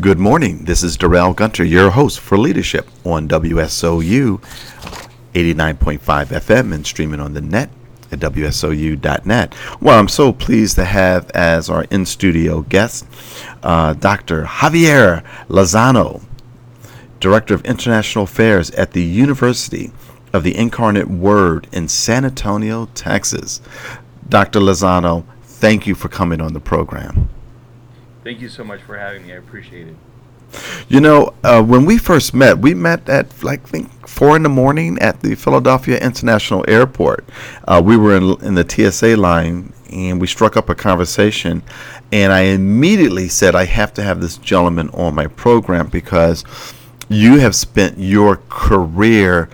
Good morning. This is Darrell Gunter, your host for Leadership on WSOU 89.5 FM and streaming on the net at WSOU.net. Well, I'm so pleased to have as our in studio guest uh, Dr. Javier Lozano, Director of International Affairs at the University of the Incarnate Word in San Antonio, Texas. Dr. Lozano, thank you for coming on the program. Thank you so much for having me. I appreciate it. You know, uh, when we first met, we met at like I think four in the morning at the Philadelphia International Airport. Uh, we were in, in the TSA line and we struck up a conversation. And I immediately said, I have to have this gentleman on my program because you have spent your career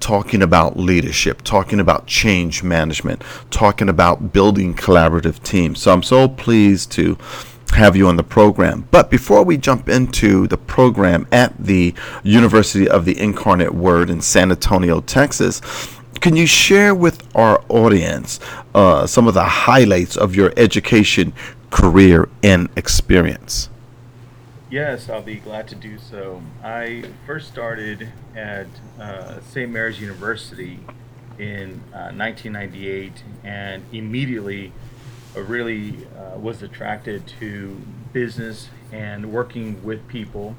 talking about leadership, talking about change management, talking about building collaborative teams. So I'm so pleased to have you on the program. But before we jump into the program at the University of the Incarnate Word in San Antonio, Texas, can you share with our audience uh, some of the highlights of your education, career, and experience? Yes, I'll be glad to do so. I first started at uh, St. Mary's University in uh, 1998 and immediately really uh, was attracted to business and working with people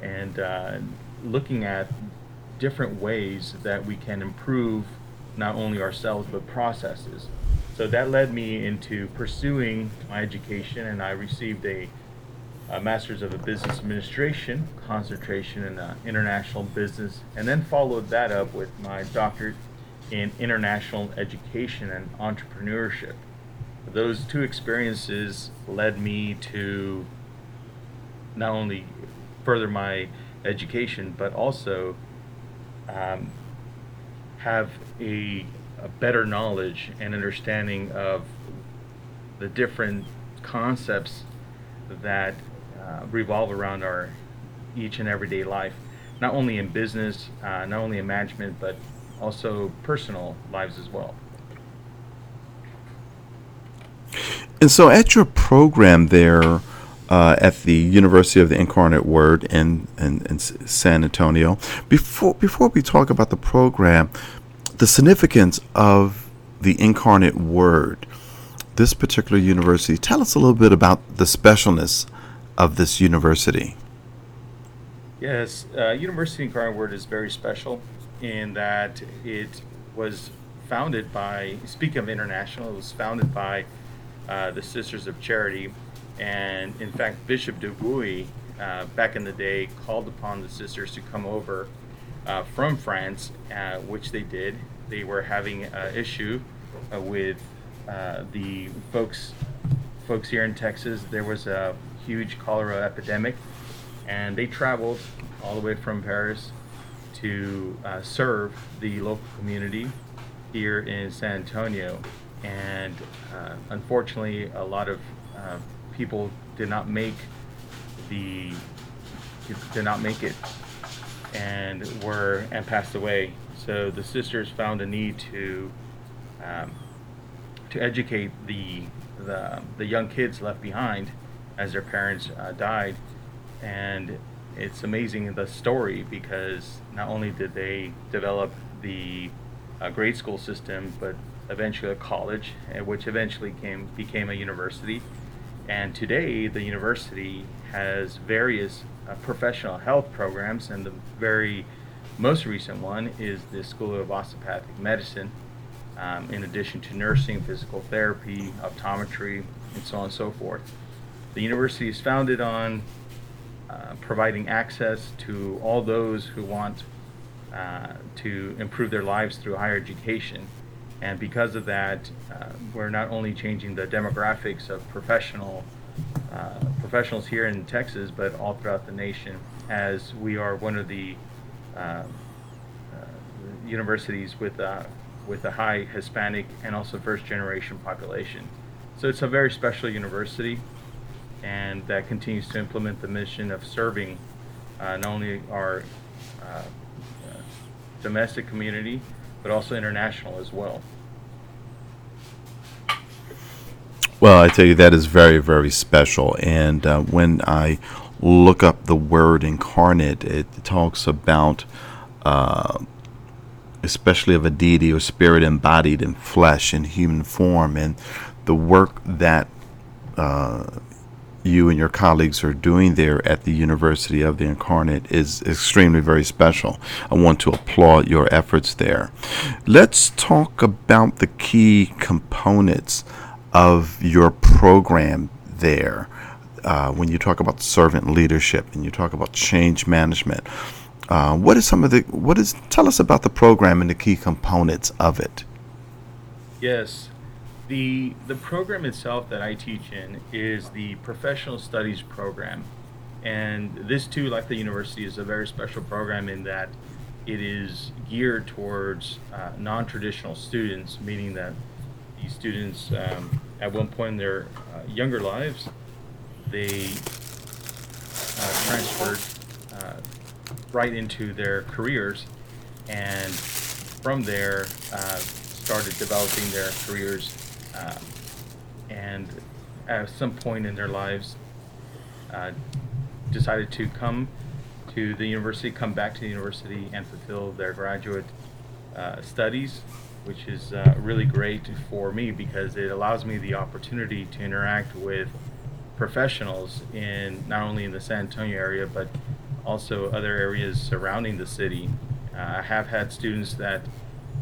and uh, looking at different ways that we can improve not only ourselves but processes. So that led me into pursuing my education, and I received a, a Master's of Business Administration, concentration in uh, international business, and then followed that up with my doctorate in international education and entrepreneurship. Those two experiences led me to not only further my education, but also um, have a, a better knowledge and understanding of the different concepts that uh, revolve around our each and everyday life, not only in business, uh, not only in management, but also personal lives as well. And so, at your program there uh, at the University of the Incarnate Word in, in, in San Antonio, before before we talk about the program, the significance of the Incarnate Word, this particular university. Tell us a little bit about the specialness of this university. Yes, uh, University Incarnate Word is very special in that it was founded by, speaking of international, it was founded by uh, the Sisters of Charity. And in fact, Bishop Dubuis, uh, back in the day, called upon the sisters to come over uh, from France, uh, which they did. They were having an issue uh, with the folks folks here in Texas. There was a huge cholera epidemic, and they traveled all the way from Paris to serve the local community here in San Antonio and uh, unfortunately, a lot of uh, people did not make the did not make it and were and passed away. So the sisters found a need to um, to educate the, the the young kids left behind as their parents uh, died, and it's amazing the story because not only did they develop the uh, grade school system, but eventually a college, which eventually came became a university. And today, the university has various uh, professional health programs, and the very most recent one is the School of Osteopathic Medicine, um, in addition to nursing, physical therapy, optometry, and so on and so forth. The university is founded on uh, providing access to all those who want uh, to improve their lives through higher education and because of that, uh, we're not only changing the demographics of professional uh, professionals here in Texas, but all throughout the nation, as we are one of the uh, uh universities with uh, with a high Hispanic and also first generation population. So it's a very special university, and that continues to implement the mission of serving uh, not only our domestic community but also international as well. Well, I tell you, that is very, very special. And uh, when I look up the word incarnate, it talks about, uh, especially of a deity or spirit embodied in flesh in human form, and the work that uh, you and your colleagues are doing there at the University of the Incarnate is extremely very special. I want to applaud your efforts there. Let's talk about the key components of your program there. Uh, when you talk about servant leadership and you talk about change management, uh, what is some of the what is tell us about the program and the key components of it? Yes, the the program itself that I teach in is the professional studies program, and this too, like the university, is a very special program in that it is geared towards uh, non-traditional students, meaning that these students, um, at one point in their uh, younger lives, they uh, transferred uh, right into their careers, and from there uh, started developing their careers um, and at some point in their lives uh, decided to come to the university, come back to the university and fulfill their graduate uh, studies, which is uh, really great for me because it allows me the opportunity to interact with professionals in not only in the San Antonio area but also other areas surrounding the city. Uh, I have had students that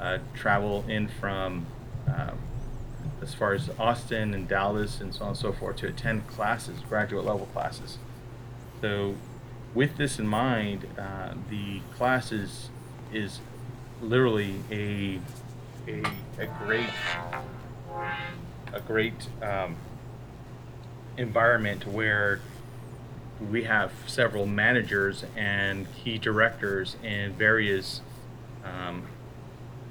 uh, travel in from uh, as far as Austin and Dallas and so on and so forth to attend classes, graduate level classes. So, with this in mind, uh, the classes is literally a a, a great a great um, environment where we have several managers and key directors in various um,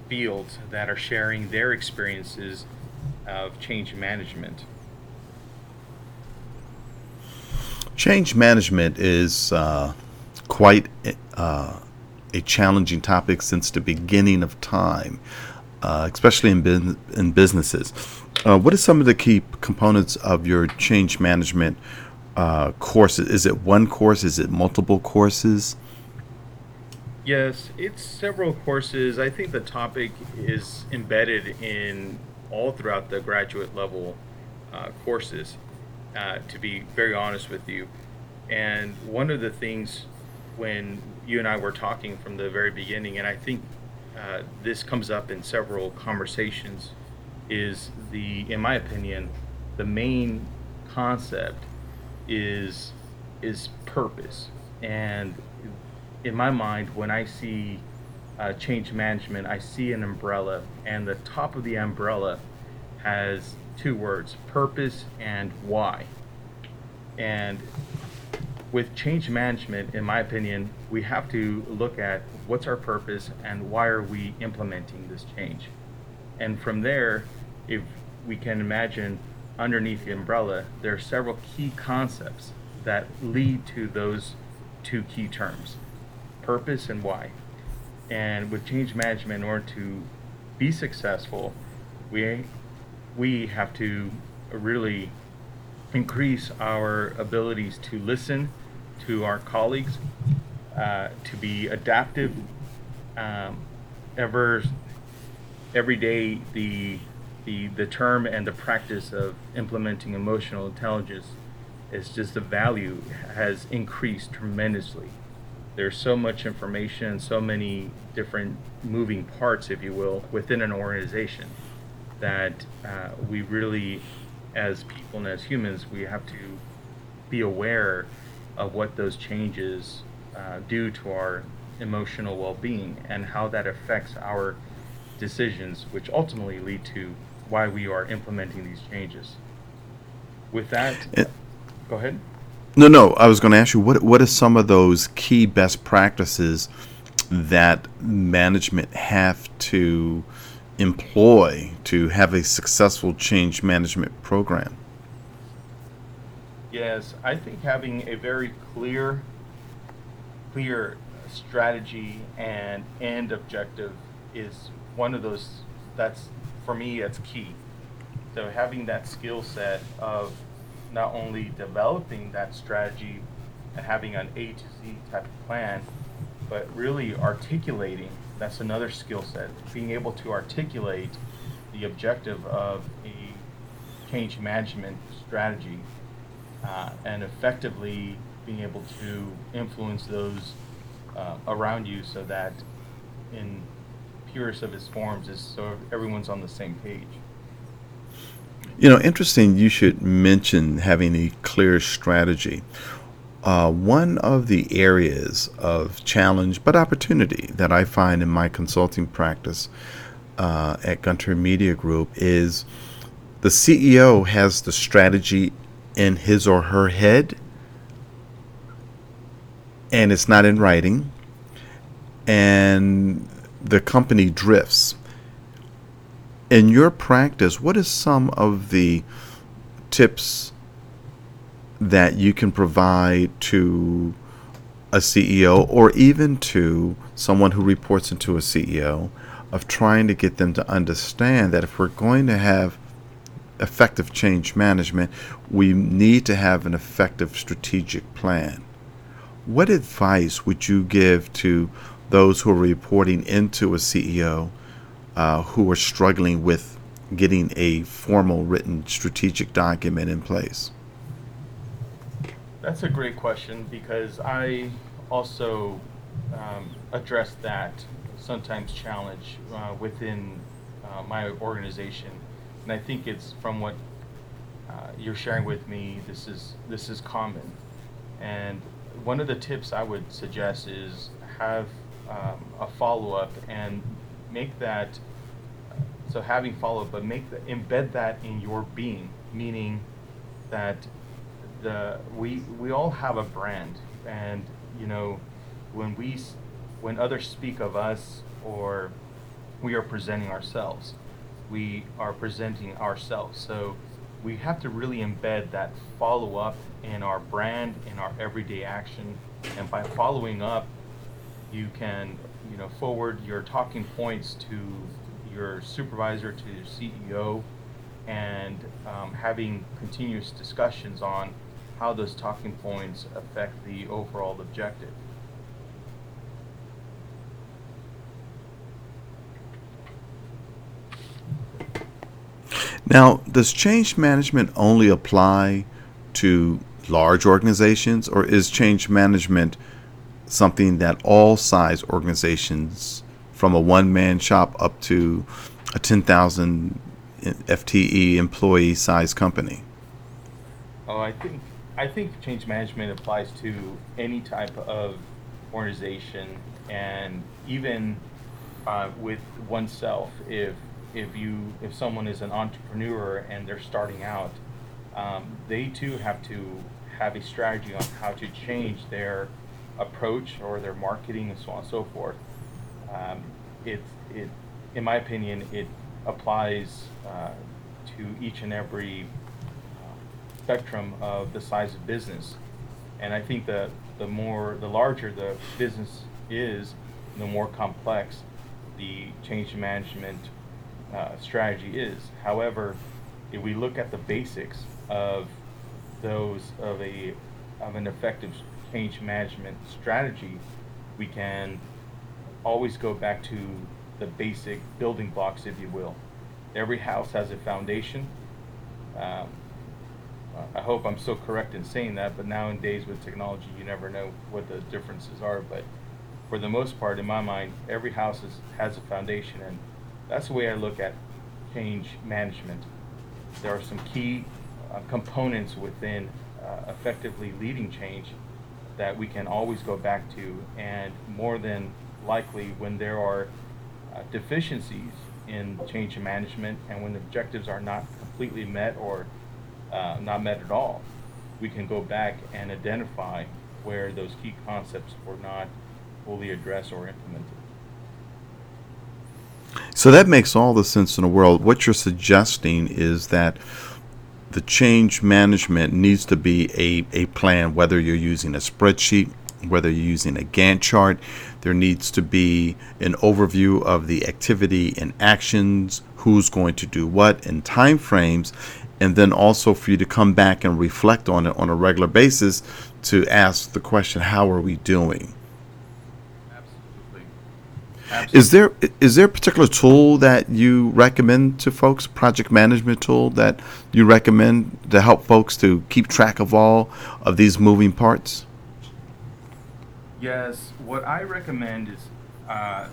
fields that are sharing their experiences of change management. Change management is uh, quite uh, a challenging topic since the beginning of time, uh, especially in, in businesses. Uh, what are some of the key components of your change management uh, courses? Is it one course? Is it multiple courses? Yes, it's several courses. I think the topic is embedded in all throughout the graduate level uh, courses, uh, to be very honest with you. And one of the things when you and I were talking from the very beginning, and I think uh, this comes up in several conversations, is the, in my opinion, the main concept is is purpose. And in my mind, when I see uh, change management, I see an umbrella, and the top of the umbrella has two words purpose and why. And with change management, in my opinion, we have to look at what's our purpose and why are we implementing this change. And from there, if we can imagine underneath the umbrella, there are several key concepts that lead to those two key terms purpose and why. And with change management, in order to be successful, we we have to really increase our abilities to listen to our colleagues, uh, to be adaptive. Um, ever every day, the the the term and the practice of implementing emotional intelligence is just the value has increased tremendously there's so much information, so many different moving parts, if you will, within an organization that uh, we really, as people and as humans, we have to be aware of what those changes uh, do to our emotional well-being and how that affects our decisions, which ultimately lead to why we are implementing these changes. With that, It- go ahead. No, no. I was going to ask you what what are some of those key best practices that management have to employ to have a successful change management program? Yes, I think having a very clear, clear strategy and end objective is one of those. That's for me. That's key. So having that skill set of not only developing that strategy, and having an A to Z type of plan, but really articulating. That's another skill set. Being able to articulate the objective of a change management strategy uh, and effectively being able to influence those uh, around you so that in purest of its forms is so everyone's on the same page. You know, interesting you should mention having a clear strategy. Uh, one of the areas of challenge but opportunity that I find in my consulting practice uh, at Gunter Media Group is the CEO has the strategy in his or her head and it's not in writing and the company drifts in your practice what is some of the tips that you can provide to a CEO or even to someone who reports into a CEO of trying to get them to understand that if we're going to have effective change management, we need to have an effective strategic plan. What advice would you give to those who are reporting into a CEO uh, who are struggling with getting a formal written strategic document in place? That's a great question because I also um, address that sometimes challenge uh, within uh, my organization, and I think it's from what uh, you're sharing with me. This is this is common, and one of the tips I would suggest is have um, a follow up and make that. So having follow up, but make the, embed that in your being, meaning that the we we all have a brand, and you know when we when others speak of us or we are presenting ourselves, we are presenting ourselves. So we have to really embed that follow up in our brand, in our everyday action, and by following up, you can you know forward your talking points to your supervisor, to your CEO, and um, having continuous discussions on how those talking points affect the overall objective. Now, does change management only apply to large organizations, or is change management something that all size organizations, from a one man shop up to a 10,000 FTE employee size company? Oh, I think I think change management applies to any type of organization and even uh, with oneself. If if you if someone is an entrepreneur and they're starting out, um, they too have to have a strategy on how to change their approach or their marketing and so on and so forth. Um, it it in my opinion it applies uh, to each and every spectrum of the size of business. And I think that the more, the larger the business is, the more complex the change management uh, strategy is. However, if we look at the basics of those of a of an effective change management strategy, we can always go back to the basic building blocks, if you will. Every house has a foundation. Um, I hope I'm still correct in saying that, but nowadays with technology, you never know what the differences are. But for the most part, in my mind, every house is, has a foundation, and that's the way I look at change management. There are some key uh, components within uh, effectively leading change that we can always go back to, and more than likely, when there are uh, deficiencies in change management and when objectives are not completely met or uh, not met at all, we can go back and identify where those key concepts were not fully addressed or implemented. So that makes all the sense in the world. What you're suggesting is that the change management needs to be a, a plan, whether you're using a spreadsheet, whether you're using a Gantt chart. There needs to be an overview of the activity and actions, who's going to do what, and time frames, and then also for you to come back and reflect on it on a regular basis to ask the question, how are we doing? Absolutely. Is there is there a particular tool that you recommend to folks, project management tool that you recommend to help folks to keep track of all of these moving parts? Yes, what I recommend is uh,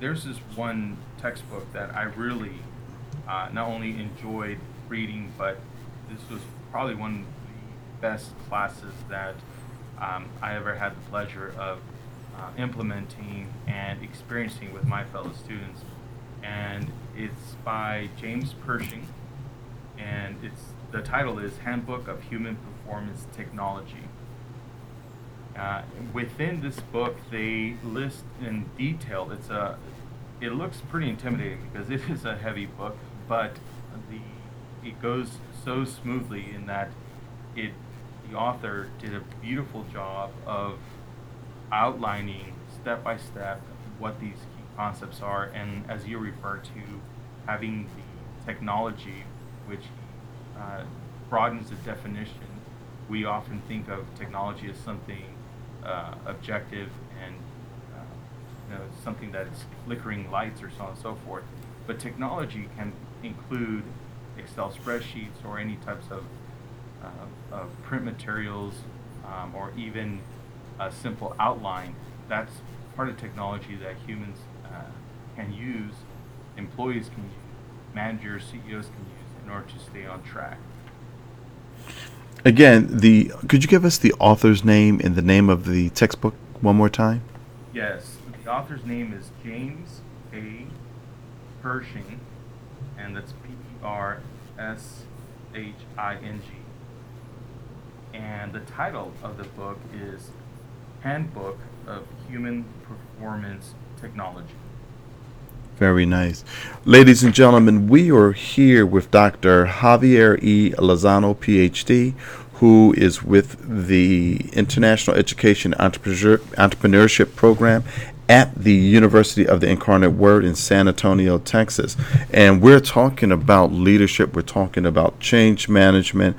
there's this one textbook that I really uh, not only enjoyed reading, but this was probably one of the best classes that um, I ever had the pleasure of uh, implementing and experiencing with my fellow students. And it's by James Pershing, and it's the title is Handbook of Human Performance Technology. Uh, within this book, they list in detail. It's a, it looks pretty intimidating because it is a heavy book, but the it goes so smoothly in that it the author did a beautiful job of outlining step by step what these key concepts are, and as you refer to, having the technology which uh, broadens the definition. We often think of technology as something uh, objective and uh, you know something that's flickering lights or so on and so forth. But technology can include Excel spreadsheets or any types of, uh, of print materials um, or even a simple outline. That's part of technology that humans uh, can use, employees can use, managers, CEOs can use in order to stay on track. Again, the could you give us the author's name and the name of the textbook one more time? Yes, the author's name is James A. Pershing, and that's P E R S H I N G. And the title of the book is Handbook of Human Performance Technology. Very nice. Ladies and gentlemen, we are here with Dr. Javier E. Lozano, PhD, who is with the International Education Entrepreneur- Entrepreneurship Program at the University of the Incarnate Word in San Antonio, Texas. And we're talking about leadership, we're talking about change management,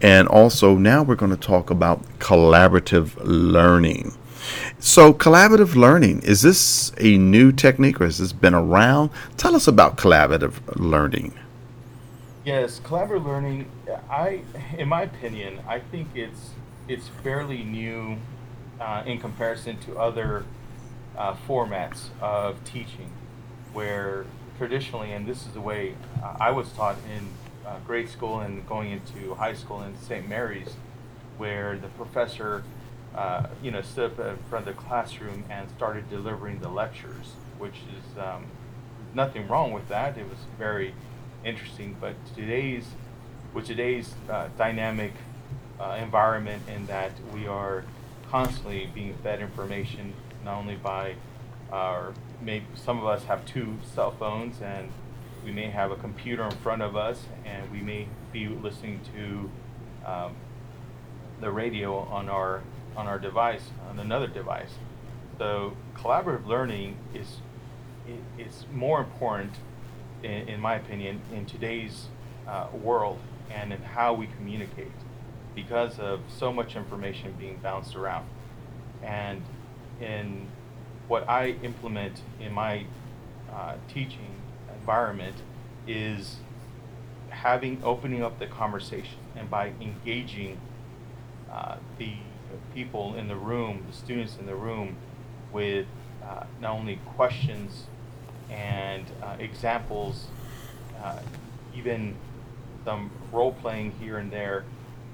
and also now we're going to talk about collaborative learning. So, collaborative learning, is this a new technique or has this been around? Tell us about collaborative learning. Yes, collaborative learning. I, in my opinion, I think it's it's fairly new uh, in comparison to other uh, formats of teaching, where traditionally, and this is the way I was taught in uh, grade school and going into high school in St. Mary's, where the professor, uh, you know, stood up in front of the classroom and started delivering the lectures, which is um, nothing wrong with that. It was very interesting, but today's with today's uh, dynamic uh, environment in that we are constantly being fed information not only by our maybe some of us have two cell phones and we may have a computer in front of us and we may be listening to um, the radio on our on our device on another device. So collaborative learning is is more important in, in my opinion in today's uh, world and in how we communicate because of so much information being bounced around. And in what I implement in my uh, teaching environment is having opening up the conversation and by engaging uh, the people in the room, the students in the room, with uh, not only questions and uh, examples, uh, even some role playing here and there.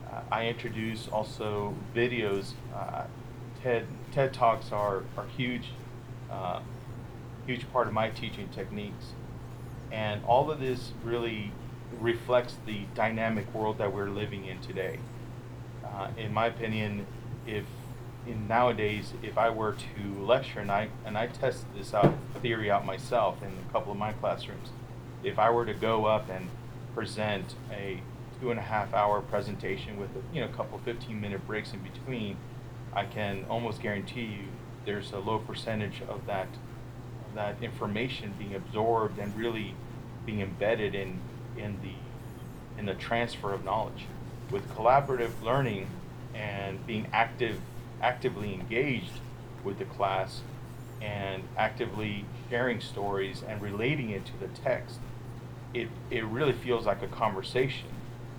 Uh, I introduce also videos. Uh, TED TED talks are are huge, huge part of my teaching techniques, and all of this really reflects the dynamic world that we're living in today. Uh, in my opinion, if in nowadays, if I were to lecture and I and I test this out theory out myself in a couple of my classrooms, if I were to go up and present a two and a half hour presentation with you know a couple 15 minute breaks in between, I can almost guarantee you there's a low percentage of that of that information being absorbed and really being embedded in in the in the transfer of knowledge. With collaborative learning and being active, actively engaged with the class and actively sharing stories and relating it to the text, it, it really feels like a conversation.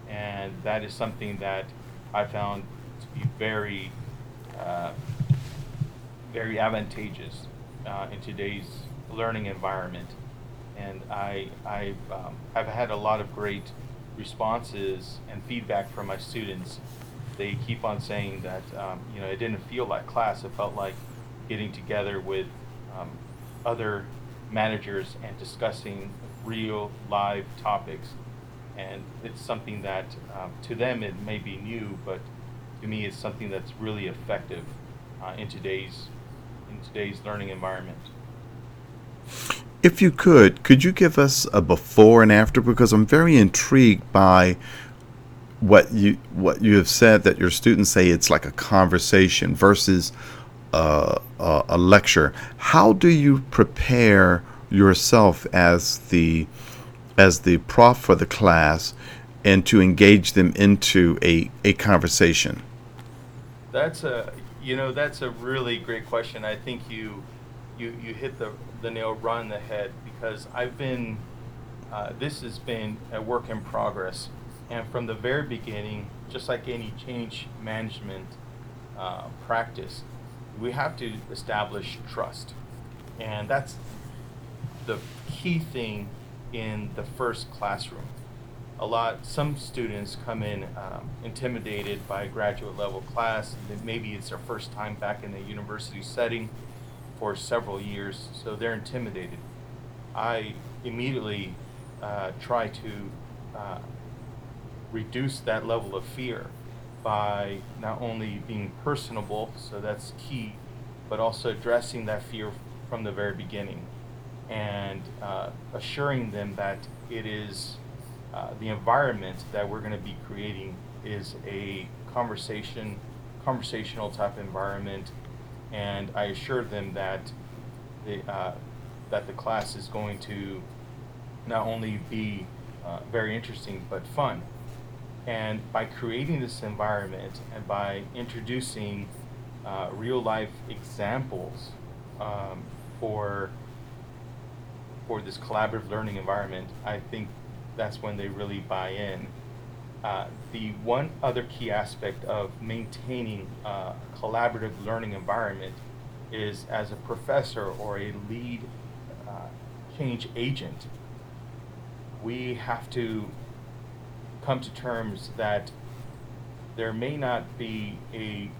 And that is something that I found to be very, uh, very advantageous uh, in today's learning environment. And I, I um, have had a lot of great responses and feedback from my students. They keep on saying that um, you know it didn't feel like class; it felt like getting together with um, other managers and discussing real live topics. And it's something that um, to them it may be new, but to me it's something that's really effective uh, in today's in today's learning environment. If you could, could you give us a before and after? Because I'm very intrigued by what you what you have said that your students say it's like a conversation versus uh, a, a lecture. How do you prepare yourself as the as the prof for the class and to engage them into a, a conversation? That's a you know that's a really great question. I think you you you hit the the nail right on the head because I've been uh, this has been a work in progress, and from the very beginning, just like any change management uh, practice, we have to establish trust, and that's the key thing in the first classroom. A lot, some students come in um, intimidated by a graduate level class. Maybe it's their first time back in a university setting for several years, so they're intimidated. I immediately uh, try to uh, reduce that level of fear by not only being personable, so that's key, but also addressing that fear from the very beginning and uh, assuring them that it is uh, the environment that we're going to be creating is a conversation, conversational type environment, and I assured them that the uh, that the class is going to not only be uh, very interesting but fun. And by creating this environment and by introducing uh, real life examples um, for for this collaborative learning environment, I think that's when they really buy in. Uh, the one other key aspect of maintaining a collaborative learning environment is as a professor or a lead uh, change agent, we have to come to terms that there may not be a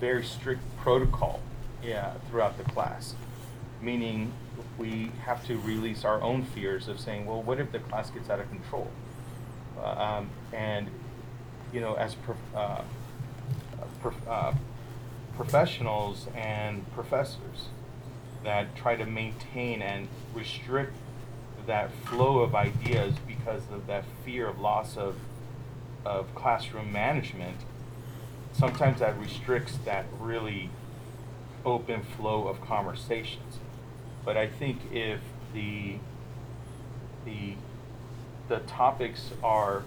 very strict protocol yeah, throughout the class, meaning we have to release our own fears of saying, well, what if the class gets out of control? Uh, um, and, you know, as prof- uh, prof- uh, professionals and professors that try to maintain and restrict that flow of ideas because of that fear of loss of, of classroom management, sometimes that restricts that really open flow of conversations. But I think if the the the topics are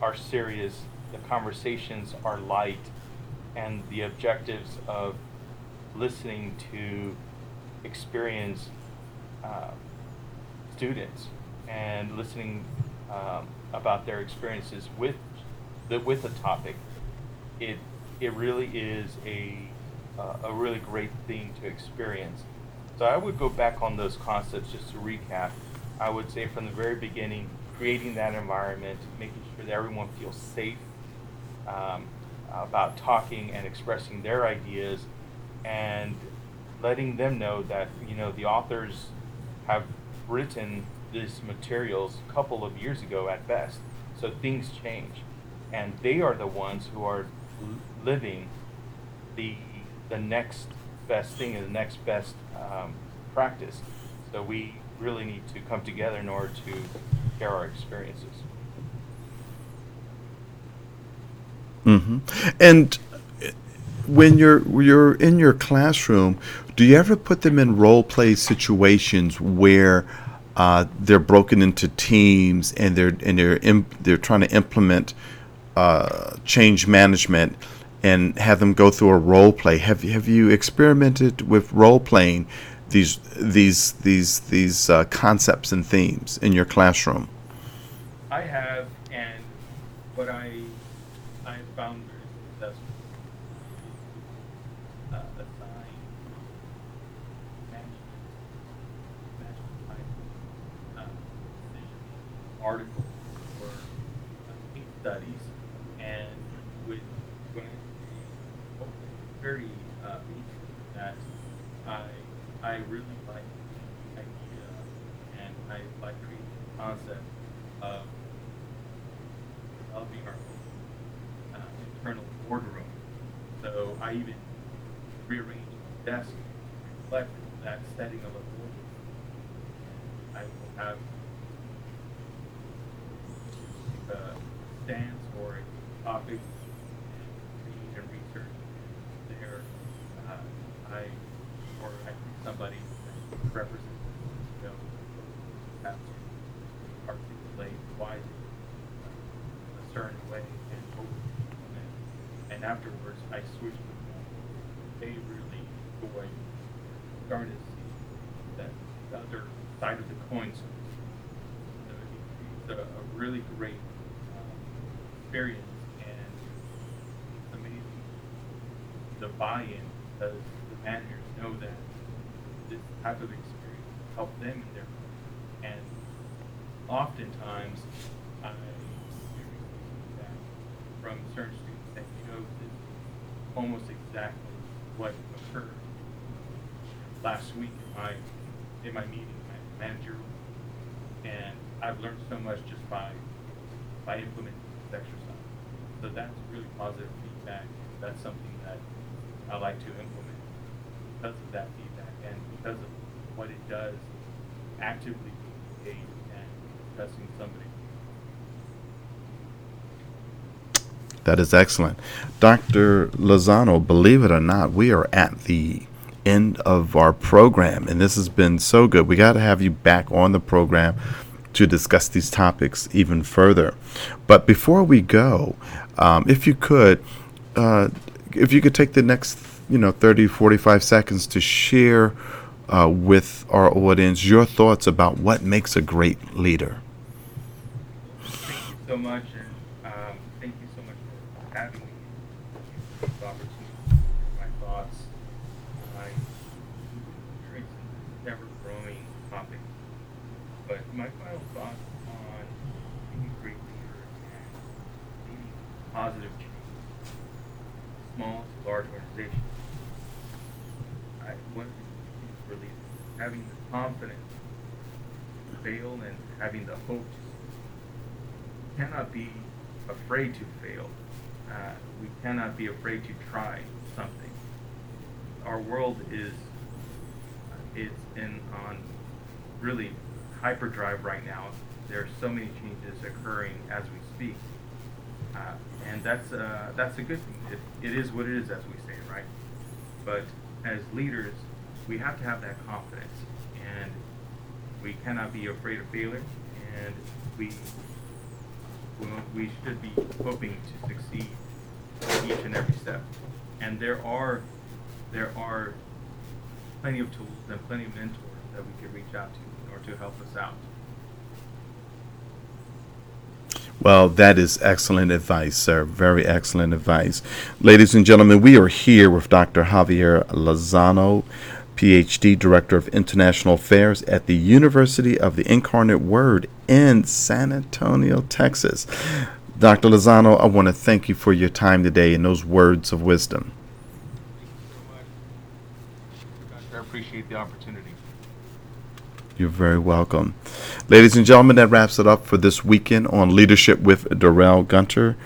are serious, the conversations are light, and the objectives of listening to experience uh, students and listening um, about their experiences with the with the topic, it it really is a uh, a really great thing to experience. So I would go back on those concepts just to recap. I would say from the very beginning, creating that environment, making sure that everyone feels safe um, about talking and expressing their ideas, and letting them know that you know the authors have written these materials a couple of years ago at best. So things change, and they are the ones who are living the the next best thing and the next best um, practice. So we really need to come together in order to share our experiences. hmm And when you're you're in your classroom, do you ever put them in role play situations where uh, they're broken into teams and they're and they're im- they're trying to implement uh, change management and have them go through a role play. Have you have you experimented with role playing these these these these uh, concepts and themes in your classroom? I have, and what I I found very successful uh, assign management, management type uh, decision articles or uh, case studies, and with when I very uh, that I I really like the idea and I like creating the concept of developing our own uh, internal boardroom. So I even rearranged the desk to reflect that setting of a boardroom. I will have a stance or a topic and read and research there. Uh, I or I think somebody that represents you know have to articulate why they, a certain way and implement. And afterwards, I switched with them. They really enjoy started to see that the other side of the coin. So so it- it's a, a really great um, experience, and it's amazing the buy-in because the managers know that this type of experience help them in their work. and oftentimes I hear feedback from certain students that you know this is almost exactly what occurred last week in my in my meeting, with my manager, and I've learned so much just by by implementing this exercise. So that's really positive feedback. That's something that I like to implement because of that feedback and because of what it does actively engage and discussing somebody. That is excellent. Dr. Lozano, believe it or not, we are at the end of our program, and this has been so good. We got to have you back on the program to discuss these topics even further. But before we go, um, if you could, uh, if you could take the next, you know, 30, 45 seconds to share uh, with our audience your thoughts about what makes a great leader. Thank you so much, and um, thank you so much for having me. This opportunity my thoughts, my experience in ever-growing topic. But my final thoughts on being a great leader and leading positive change, small to large organizations. I one of the things for leaders, having the confidence to fail and having the hope cannot be afraid to fail. Uh, we cannot be afraid to try something. Our world is is in on really hyperdrive right now. There are so many changes occurring as we speak, uh, and that's uh, that's a good thing. It, it is what it is, as we say, right? But as leaders, we have to have that confidence, and we cannot be afraid of failure, and we we- should be hoping to succeed each and every step. And there are there are plenty of tools and plenty of mentors that we could reach out to in order to help us out. Well, that is excellent advice, sir. Very excellent advice. Ladies and gentlemen, we are here with Dr. Javier Lozano, PhD, Director of International Affairs at the University of the Incarnate Word in San Antonio, Texas. Dr. Lozano, I want to thank you for your time today and those words of wisdom. Thank you so much. Doctor, I appreciate the opportunity. You're very welcome. Ladies and gentlemen, that wraps it up for this weekend on Leadership with Darrell Gunter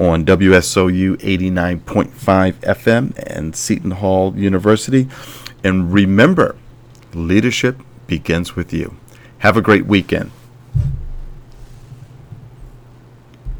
on WSOU 89.5 FM and Seton Hall University. And remember, leadership begins with you. Have a great weekend.